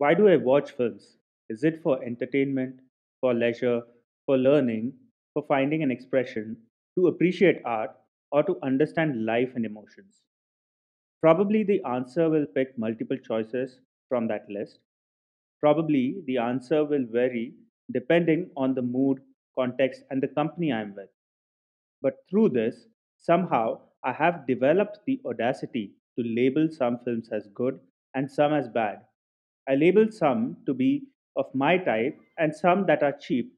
Why do I watch films? Is it for entertainment, for leisure, for learning, for finding an expression, to appreciate art, or to understand life and emotions? Probably the answer will pick multiple choices from that list. Probably the answer will vary depending on the mood, context, and the company I'm with. But through this, somehow I have developed the audacity to label some films as good and some as bad. I label some to be of my type and some that are cheap.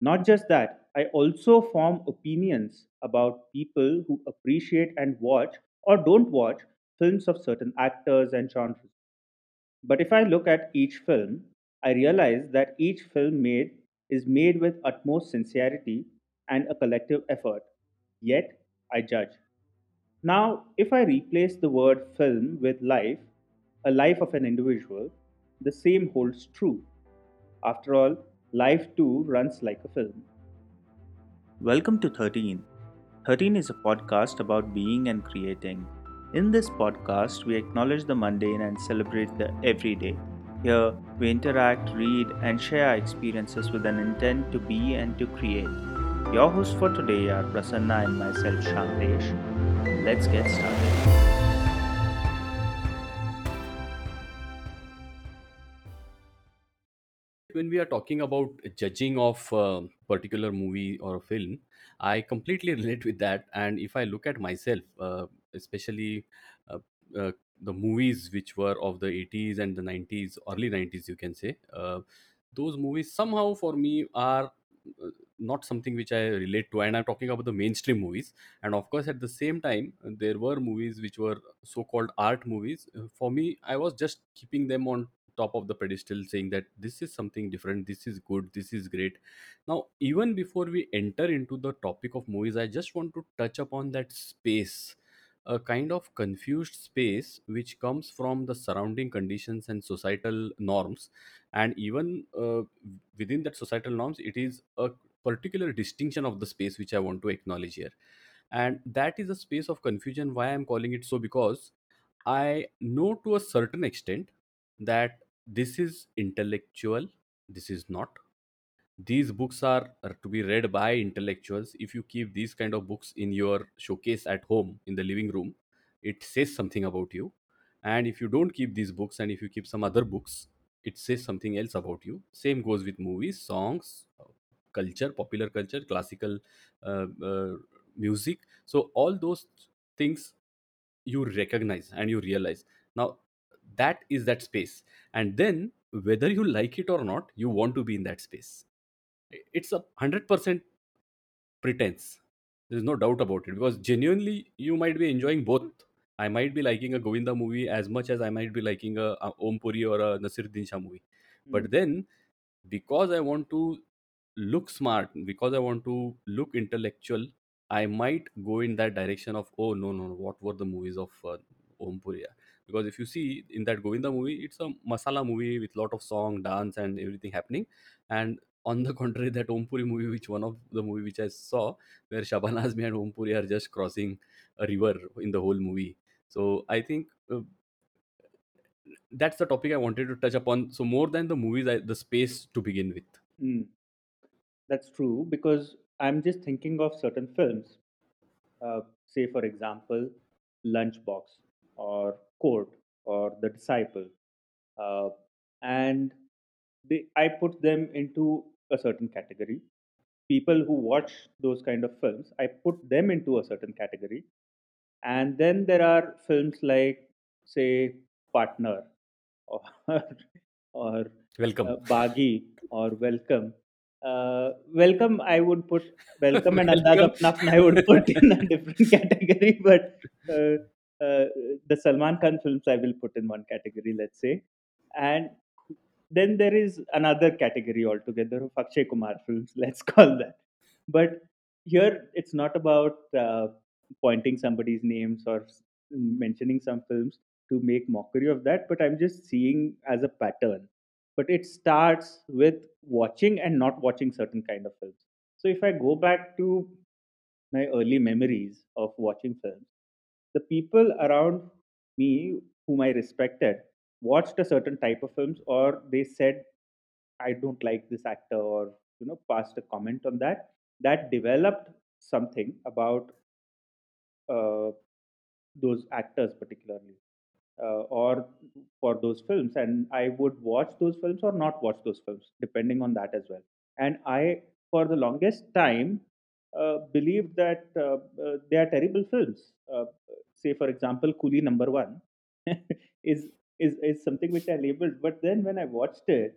Not just that, I also form opinions about people who appreciate and watch or don't watch films of certain actors and genres. But if I look at each film, I realize that each film made is made with utmost sincerity and a collective effort. Yet, I judge. Now, if I replace the word film with life, a life of an individual, the same holds true. After all, life too runs like a film. Welcome to 13. 13 is a podcast about being and creating. In this podcast, we acknowledge the mundane and celebrate the everyday. Here, we interact, read, and share our experiences with an intent to be and to create. Your hosts for today are Prasanna and myself, Shantesh. Let's get started. When we are talking about judging of a particular movie or a film i completely relate with that. And if i look at myself uh, especially uh, uh, the movies which were of the 80s and the 90s early 90s you can say uh, those movies somehow for me are uh, not something which i relate to. And i'm talking about the mainstream movies. And of course at the same time there were movies which were so called art movies. Uh, for me i was just keeping them on top of the pedestal saying that this is something different this is good this is great. Now even before we enter into the topic of movies i just want to touch upon that space a kind of confused space which comes from the surrounding conditions and societal norms. And even uh, within that societal norms it is a particular distinction of the space which i want to acknowledge here. And that is a space of confusion. Why i'm calling it so? Because I know to a certain extent that this is intellectual, this is not. These books are, to be read by intellectuals. If you keep these kind of books in your showcase at home in the living room, it says something about you. And if you don't keep these books and if you keep some other books, it says something else about you. Same goes with movies, songs, culture, popular culture, classical uh, uh, music. So all those things you recognize and you realize now that is that space. And then whether you like it or not you want to be in that space. It's a 100% pretense. There's no doubt about it. Because genuinely you might be enjoying both. I might be liking a govinda movie as much as i might be liking a, a om puri or a naseeruddin shah movie. Hmm. but then because I want to look smart, because I want to look intellectual, I might go in that direction of oh no no, no. What were the movies of uh, Om Puri? Because if you see in that Govinda movie, it's a masala movie with lot of song, dance, and everything happening. And on the contrary, that Om Puri movie, which one of the movie which I saw, where Shabana Azmi and Om Puri are just crossing a river in the whole movie. So I think uh, that's the topic I wanted to touch upon. So more than the movies, I, the space to begin with. Hmm. That's true because I'm just thinking of certain films. Uh, say, for example, Lunchbox or Court or The Disciple. Uh, and they, I put them into a certain category. People who watch those kind of films, I put them into a certain category. And then there are films like, say, Partner or or uh, Welcome. Baaghi or Welcome. Uh, welcome, I would put Welcome and Andaz Welcome. Apna Apna I would put in a different category, but uh, uh, the Salman Khan films I will put in one category, let's say. And then there is another category altogether of Akshay Kumar films, let's call that. But here it's not about uh, pointing somebody's names or mentioning some films to make mockery of that, but I'm just seeing as a pattern. But it starts with watching and not watching certain kind of films. So if I go back to my early memories of watching films, the people around me whom I respected watched a certain type of films or they said I don't like this actor or you know passed a comment on that that developed something about uh, those actors particularly uh, or for those films. And i would watch those films or not watch those films depending on that as well. And i for the longest time uh, believed that uh, uh, they are terrible films. Uh, say for example coolie number 1 is is is something which i labeled. But then when i watched it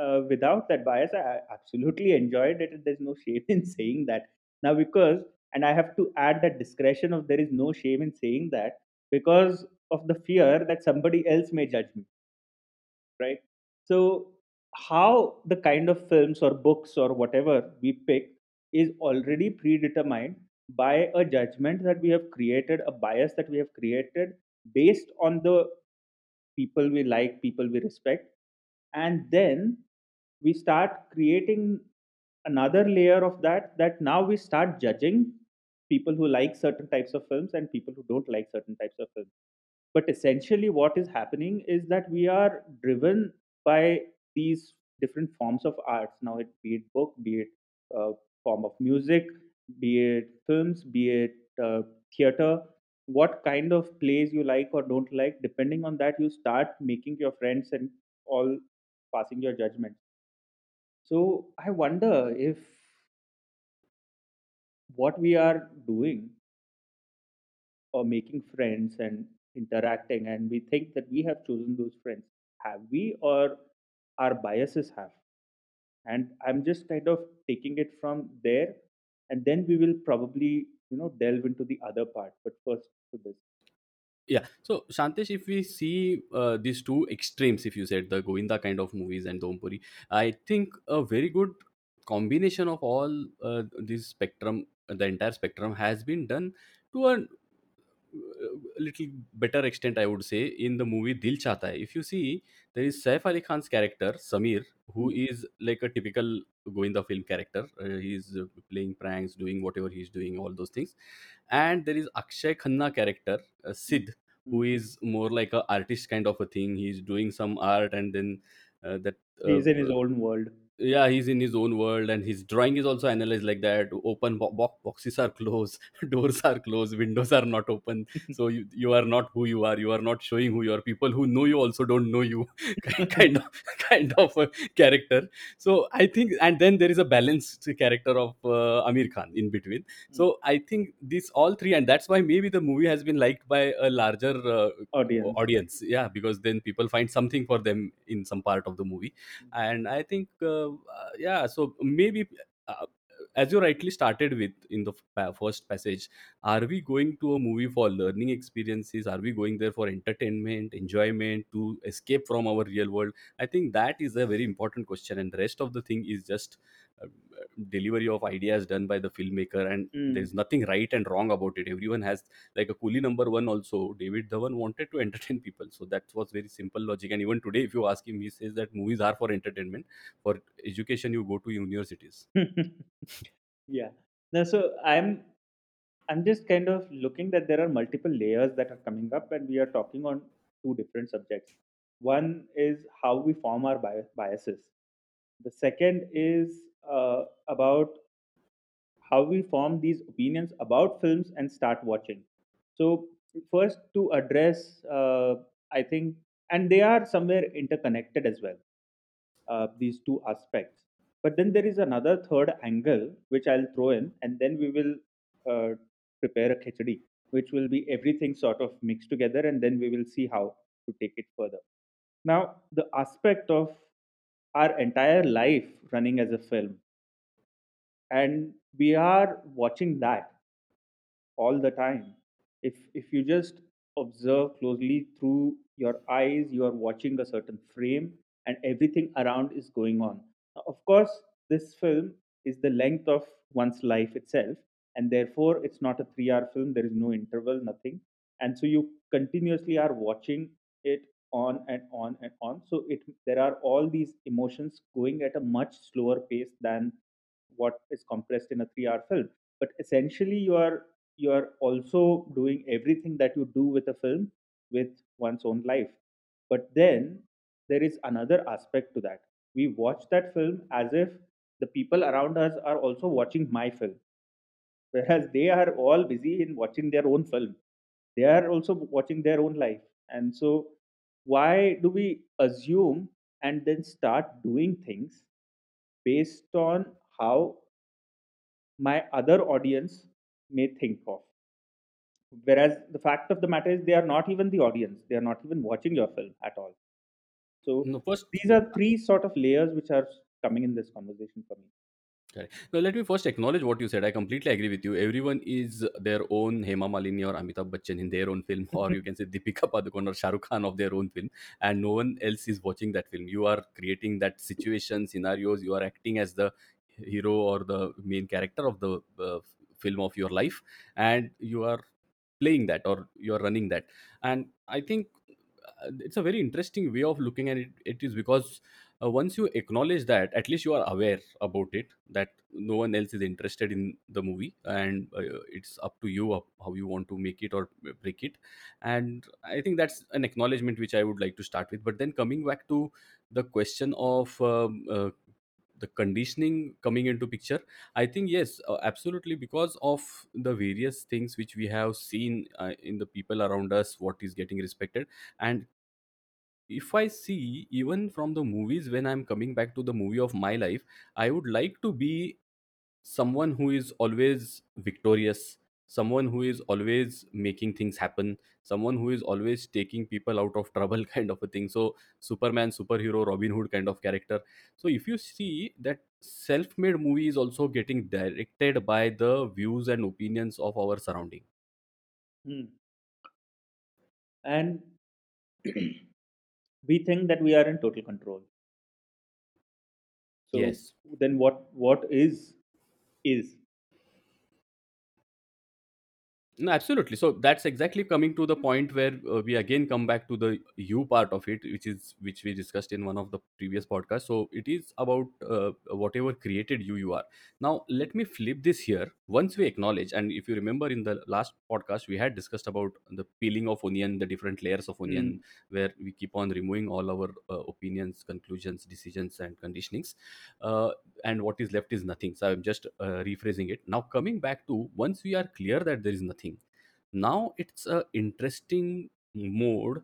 uh, without that bias i absolutely enjoyed it. There's no shame in saying that. Now because and i have to add that discretion of there is no shame in saying that because of the fear that somebody else may judge me. Right? So how the kind of films or books or whatever we pick is already predetermined by a judgment that we have created a bias that we have created based on the people we like people we respect. And then we start creating another layer of that that now we start judging people who like certain types of films and people who don't like certain types of films. But essentially what is happening is that we are driven by these different forms of arts. Now it be it book be it uh, form of music be it films be it uh, theater what kind of plays you like or don't like depending on that you start making your friends and all passing your judgment. So i wonder if what we are doing or making friends and interacting and we think that we have chosen those friends have we or our biases have? And i'm just kind of taking it from there and then we will probably you know delve into the other part but first to this Yeah. So, Shantesh, if we see uh, these two extremes, if you said the Govinda kind of movies and the Om Puri, I think a very good combination of all uh, this spectrum, the entire spectrum, has been done to a a little better extent, I would say, in the movie Dil Chahta Hai. If you see, there is Saif Ali Khan's character, Samir, who Mm, like a typical Govinda film character. Uh, he's uh, playing pranks, doing whatever he's doing, all those things and there is Akshaye Khanna character uh, Sid who mm. more like a artist kind of a thing he's doing some art and then uh, that uh, he's in his own world yeah he's in his own world and his drawing is also analyzed like that. Open bo- bo- boxes are closed doors are closed windows are not open. So you, you are not who you are. You are not showing who you are. People who know you also don't know you. Kind of kind of a character. So i think and then there is a balanced character of uh, aamir khan in between. Mm. so i think these all three and that's why maybe the movie has been liked by a larger uh, audience. audience. Yeah because then people find something for them in some part of the movie. And i think uh, yeah so maybe uh, as you rightly started with in the first passage are we going to a movie for learning experiences? Are we going there for entertainment enjoyment to escape from our real world? I think that is a very important question and the rest of the thing is just uh, delivery of ideas done by the filmmaker and Mm. there's nothing right and wrong about it. Everyone has like a coolie number one also. David dhawan wanted to entertain people. So that was very simple logic. And even today if you ask him he says that movies are for entertainment. For education you go to universities. Yeah. Now so i'm i'm just kind of looking that there are multiple layers that are coming up and we are talking on two different subjects. One is how we form our bi- biases. The second is uh, about how we form these opinions about films and start watching. So, first to address, uh, I think, and they are somewhere interconnected as well, uh, these two aspects. But then there is another third angle which I'll throw in, and then we will uh, prepare a khichdi, which will be everything sort of mixed together, and then we will see how to take it further. Now, the aspect of our entire life running as a film, and we are watching that all the time. If if you just observe closely through your eyes you are watching a certain frame and everything around is going on. Now, of course this film is the length of one's life itself and therefore it's not a 3 hour film there is no interval nothing. And so you continuously are watching it on and on and on so it there are all these emotions going at a much slower pace than what is compressed in a 3 hour film but essentially you are you are also doing everything that you do with a film with one's own life But then there is another aspect to that. We watch that film as if the people around us are also watching my film, whereas they are all busy in watching their own film. They are also watching their own life. And so, why do we assume and then start doing things based on how my other audience may think of? Whereas the fact of the matter is, they are not even the audience, they are not even watching your film at all. So No, first, these are three sort of layers which are coming in this conversation for me. Correct. Now, let me first acknowledge what you said. I completely agree with you. Everyone is their own Hema Malini or Amitabh Bachchan in their own film, or you can say Deepika Padukone or Shah Rukh Khan of their own film, and no one else is watching that film. You are creating that situation, scenarios. You are acting as the hero or the main character of the uh, film of your life, and you are playing that or you are running that. And I think uh, it's a very interesting way of looking at it. It is because uh, once you acknowledge that at least you are aware about it that no one else is interested in the movie and uh, it's up to you how you want to make it or break it. And i think that's an acknowledgement which i would like to start with. But then coming back to the question of um, uh, the conditioning coming into picture i think yes uh, absolutely because of the various things which we have seen uh, in the people around us what is getting respected. And if I see even from the movies when I'm coming back to the movie of my life, I would like to be someone who is always victorious, someone who is always making things happen, someone who is always taking people out of trouble, kind of a thing. So, Superman, superhero, Robin Hood kind of character. So, if you see that self made movie is also getting directed by the views and opinions of our surrounding. Hmm. And we think that we are in total control. So Yes. then what what is is? No, absolutely. So that's exactly coming to the point where uh, we again come back to the you part of it, which is which we discussed in one of the previous podcasts. So it is about uh, whatever created you you are. Now let me flip this here. Once we acknowledge, and if you remember in the last podcast, we had discussed about the peeling of onion, the different layers of onion, where we keep on removing all our uh, opinions, conclusions, decisions, and conditionings, uh, and what is left is nothing. So I'm just uh, rephrasing it. Now coming back to once we are clear that there is nothing now it's a interesting mode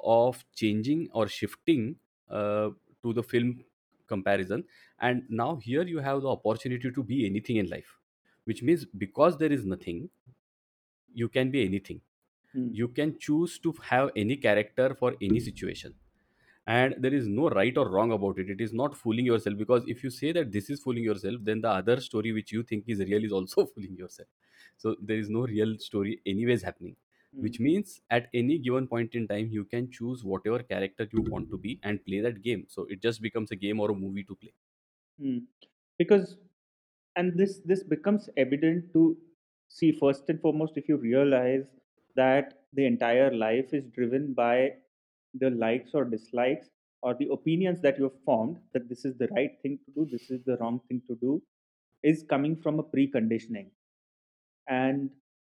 of changing or shifting uh, to the film comparison and now here you have the opportunity to be anything in life which means because there is nothing you can be anything Hmm. you can choose to have any character for any situation and there is no right or wrong about it it is not fooling yourself because if you say that this is fooling yourself then the other story which you think is real is also fooling yourself so there is no real story anyways happening Hmm. which means at any given point in time you can choose whatever character you want to be and play that game so it just becomes a game or a movie to play Hmm. Because and this this becomes evident to see first and foremost if you realize that the entire life is driven by the likes or dislikes or the opinions that you have formed that this is the right thing to do this is the wrong thing to do is coming from a preconditioning. And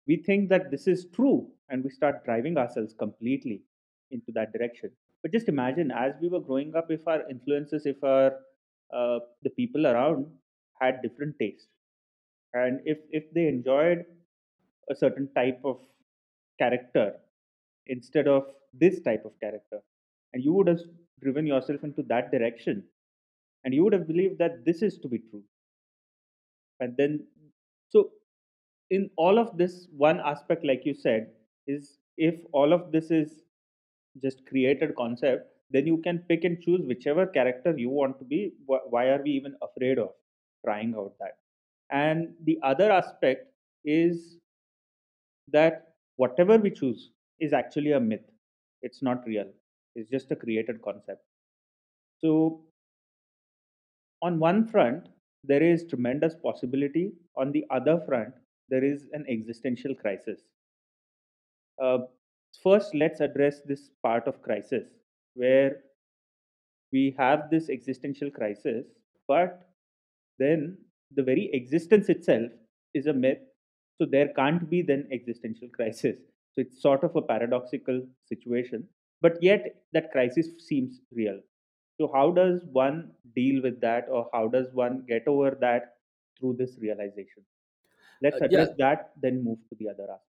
we think that this is true and we start driving ourselves completely into that direction. But just imagine as we were growing up if our influences if our uh, the people around had different tastes. And if if they enjoyed a certain type of character instead of this type of character. And you would have driven yourself into that direction. And you would have believed that this is to be true. And then so in all of this one aspect like you said is if all of this is just created concept then you can pick and choose whichever character you want to be. Why are we even afraid of trying out that? And the other aspect is that whatever we choose is actually a myth it's not real it's just a created concept so on one front there is tremendous possibility on the other front there is an existential crisis Uh, first, let's address this part of crisis where we have this existential crisis, but then the very existence itself is a myth. So there can't be then existential crisis. So it's sort of a paradoxical situation. but yet that crisis seems real. So, how does one deal with that, or how does one get over that through this realization? Let's Uh, yeah, address that, then move to the other aspect.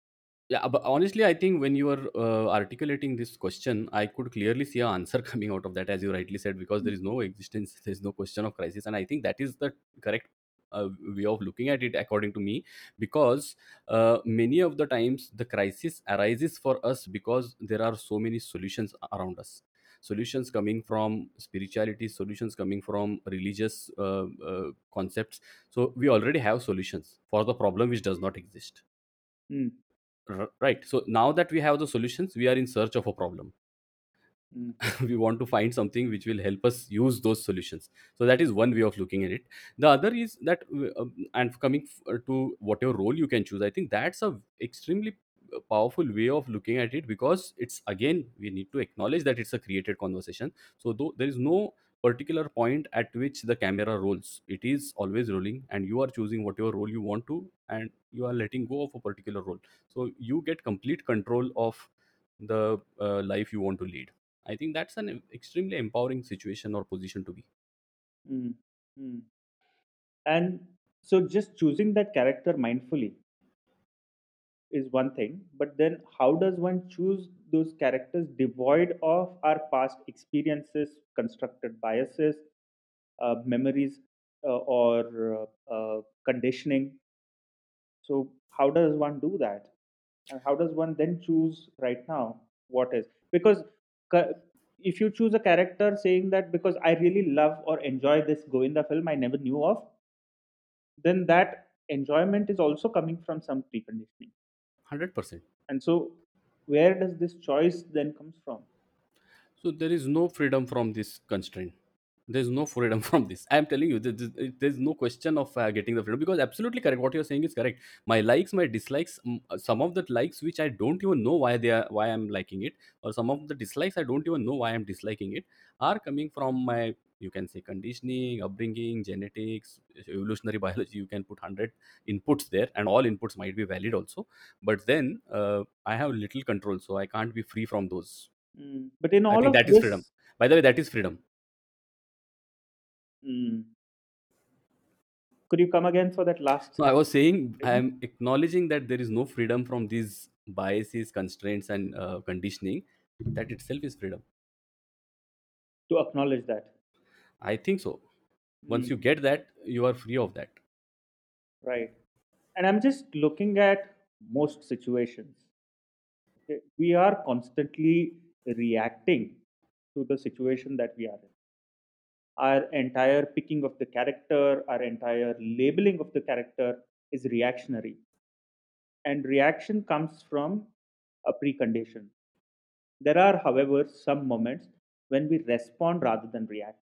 Yeah, but honestly, I think when you were uh, articulating this question, I could clearly see an answer coming out of that, as you rightly said, because there is no existence, there is no question of crisis, and I think that is the correct uh, way of looking at it, according to me, because uh, many of the times the crisis arises for us because there are so many solutions around us. Solutions coming from spirituality, solutions coming from religious uh, uh, concepts. So we already have solutions for the problem which does not exist Mm, right so now that we have the solutions we are in search of a problem mm, we want to find something which will help us use those solutions. So that is one way of looking at it. The other is that uh, um, and coming f- uh, to whatever role you can choose i think that's a extremely uh, powerful way of looking at it because it's again we need to acknowledge that it's a created conversation. So though there is no particular point at which the camera rolls. It is always rolling and you are choosing whatever role you want to and you are letting go of a particular role. So you get complete control of the uh, life you want to lead I think that's an extremely empowering situation or position to be. mm, mm. And so, just choosing that character mindfully is one thing, but then how does one choose those characters devoid of our past experiences, constructed biases, uh, memories, uh, or uh, uh, conditioning? So, how does one do that? And how does one then choose right now what is? Because ca- if you choose a character saying that because I really love or enjoy this Govinda film I never knew of, then that enjoyment is also coming from some preconditioning. 100%. And so, where does this choice then comes from? So there is no freedom from this constraint. There's no freedom from this. I am telling you, there- there- there's no question of uh, getting the freedom because absolutely correct. What you're saying is correct. My likes, my dislikes, uh, some of the likes which I don't even know why they are, why I'm liking it, or some of the dislikes I don't even know why I'm disliking it, are coming from my you can say conditioning, upbringing, genetics, evolutionary biology. You can put hundred inputs there, and all inputs might be valid also. But then uh, I have little control, so I can't be free from those Mm. But in I all think of that is freedom. By the way, that is freedom. Mm, could you come again for that last So I was saying I am acknowledging that there is no freedom from these biases, constraints, and uh, conditioning. That itself is freedom. To acknowledge that. I think so. Once you Mm, get that, you are free of that. right. And I'm just looking at most situations. We are constantly reacting to the situation that we are in. Our entire picking of the character, our entire labeling of the character is reactionary. And reaction comes from a precondition. There are, however, some moments when we respond rather than react.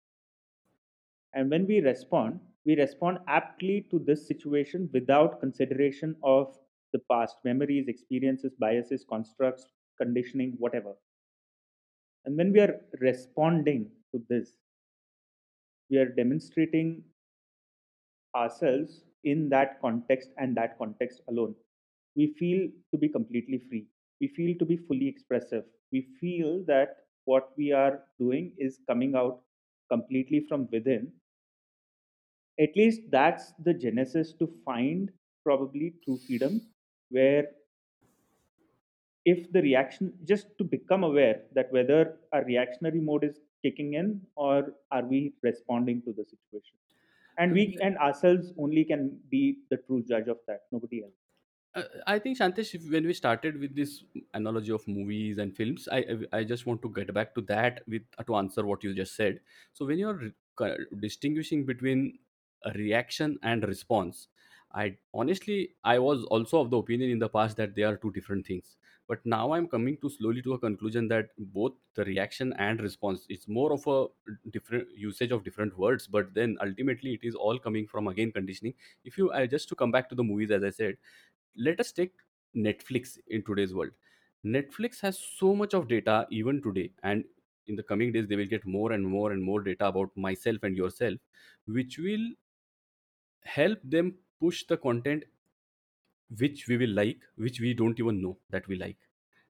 And when we respond, we respond aptly to this situation without consideration of the past memories, experiences, biases, constructs, conditioning, whatever. And when we are responding to this, we are demonstrating ourselves in that context and that context alone. We feel to be completely free. We feel to be fully expressive. We feel that what we are doing is coming out completely from within at least that's the genesis to find probably true freedom where if the reaction just to become aware that whether a reactionary mode is kicking in or are we responding to the situation and we and ourselves only can be the true judge of that nobody else Uh, I think Shantesh, when we started with this analogy of movies and films, I I just want to get back to that with uh, to answer what you just said. So when you're re- distinguishing between a reaction and response, I honestly I was also of the opinion in the past that they are two different things. But now I'm coming to slowly to a conclusion that both the reaction and response it's more of a different usage of different words. But then ultimately it is all coming from again conditioning. If you I just to come back to the movies as I said let us take netflix in today's world netflix has so much of data even today and in the coming days they will get more and more and more data about myself and yourself which will help them push the content which we will like which we don't even know that we like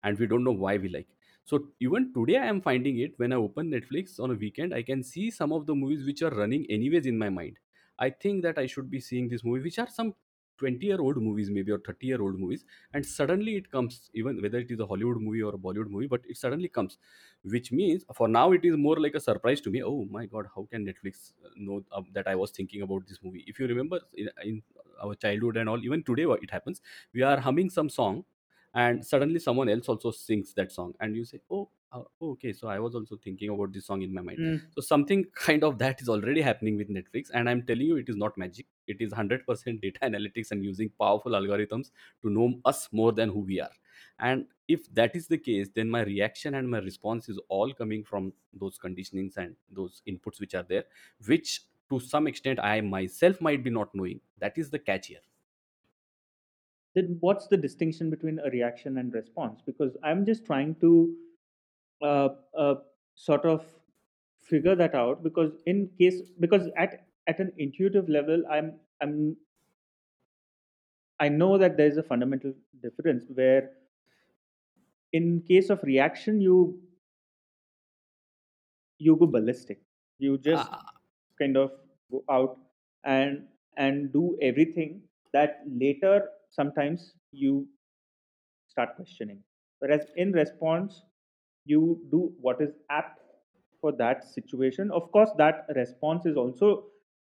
and we don't know why we like. So even today i am finding it when i open netflix on a weekend i can see some of the movies which are running anyways in my mind. I think that i should be seeing this movie which are some 20 year old movies maybe or 30 year old movies and suddenly it comes even whether it is a hollywood movie or a bollywood movie but it suddenly comes which means for now it is more like a surprise to me oh my god how can netflix uh, know uh, that i was thinking about this movie? If you remember in, in our childhood and all even today it happens we are humming some song and suddenly someone else also sings that song and you say oh uh, okay so i was also thinking about this song in my mind. Mm, so something kind of that is already happening with netflix and i'm telling you it is not magic. It is 100% data analytics and using powerful algorithms to know us more than who we are. And if that is the case then my reaction and my response is all coming from those conditionings and those inputs which are there which to some extent i myself might be not knowing. That is the catch here then what's the distinction between a reaction and response? Because I'm just trying to uh, uh, sort of figure that out. Because in case, because at at an intuitive level, I'm I'm I know that there is a fundamental difference where in case of reaction, you you go ballistic. You just uh, kind of go out and and do everything that later sometimes you start questioning. Whereas in response, you do what is apt for that situation. Of course, that response is also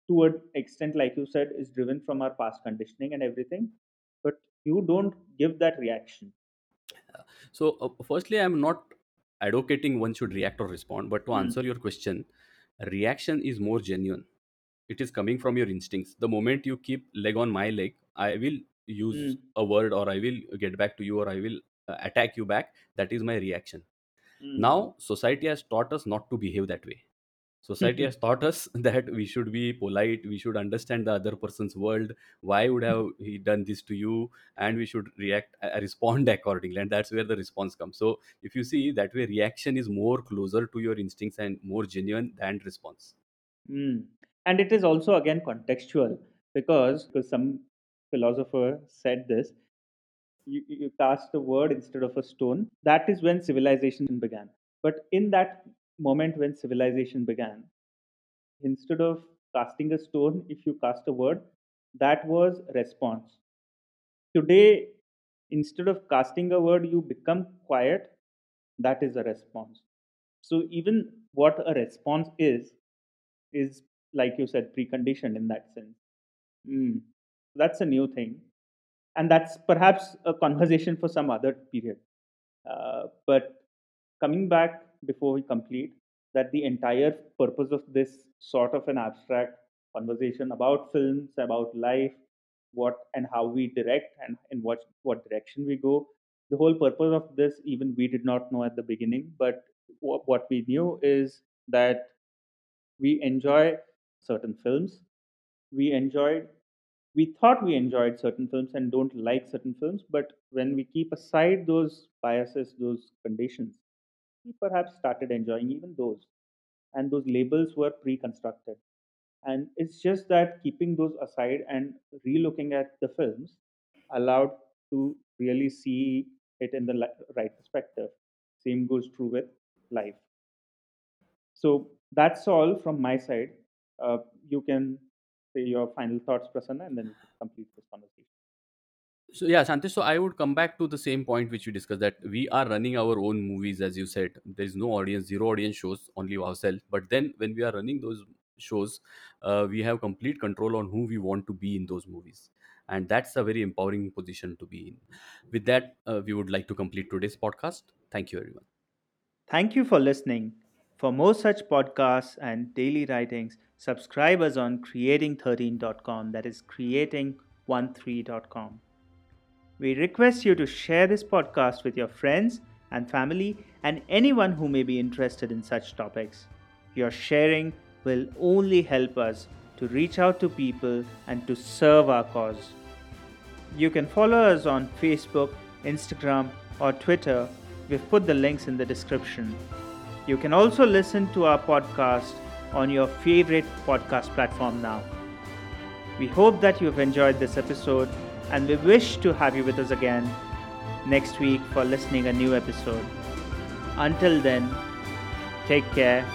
to an extent, like you said, is driven from our past conditioning and everything. But you don't give that reaction. So, uh, firstly, I'm not advocating one should react or respond, but to Mm, answer your question, reaction is more genuine. It is coming from your instincts. The moment you keep leg on my leg, I will use mm, a word or I will get back to you or I will uh, attack you back. That is my reaction. mm. Now, society has taught us not to behave that way society has taught us that we should be polite we should understand the other person's world why would have he done this to you and we should react uh, respond accordingly and that's where the response comes so if you see that way reaction is more closer to your instincts and more genuine than response Mm. And it is also again contextual because, because some philosopher said this you, you cast a word instead of a stone. That is when civilization began. But in that moment when civilization began, instead of casting a stone, if you cast a word, that was response. Today, instead of casting a word, you become quiet. That is a response. So even what a response is is like you said preconditioned in that sense. Mm. That's a new thing, and that's perhaps a conversation for some other period. Uh, but coming back before we complete, that the entire purpose of this sort of an abstract conversation about films, about life, what and how we direct, and in what what direction we go. The whole purpose of this, even we did not know at the beginning, but what, what we knew is that we enjoy certain films. We enjoyed we thought we enjoyed certain films and don't like certain films, but when we keep aside those biases, those conditions, we perhaps started enjoying even those. And those labels were pre constructed. And it's just that keeping those aside and re looking at the films allowed to really see it in the right perspective. Same goes true with life. So that's all from my side. Uh, you can say your final thoughts, Prasanna, and then we can complete this conversation. So yeah, Shantesh. So I would come back to the same point which we discussed that we are running our own movies, as you said. There is no audience, zero audience shows, only ourselves. But then when we are running those shows, uh, we have complete control on who we want to be in those movies, and that's a very empowering position to be in. With that, uh, we would like to complete today's podcast. Thank you, everyone. Thank you for listening. For more such podcasts and daily writings, subscribe us on creating13.com, that is creating13.com. We request you to share this podcast with your friends and family and anyone who may be interested in such topics. Your sharing will only help us to reach out to people and to serve our cause. You can follow us on Facebook, Instagram, or Twitter. We've put the links in the description. You can also listen to our podcast on your favorite podcast platform now. We hope that you've enjoyed this episode and we wish to have you with us again next week for listening a new episode. Until then, take care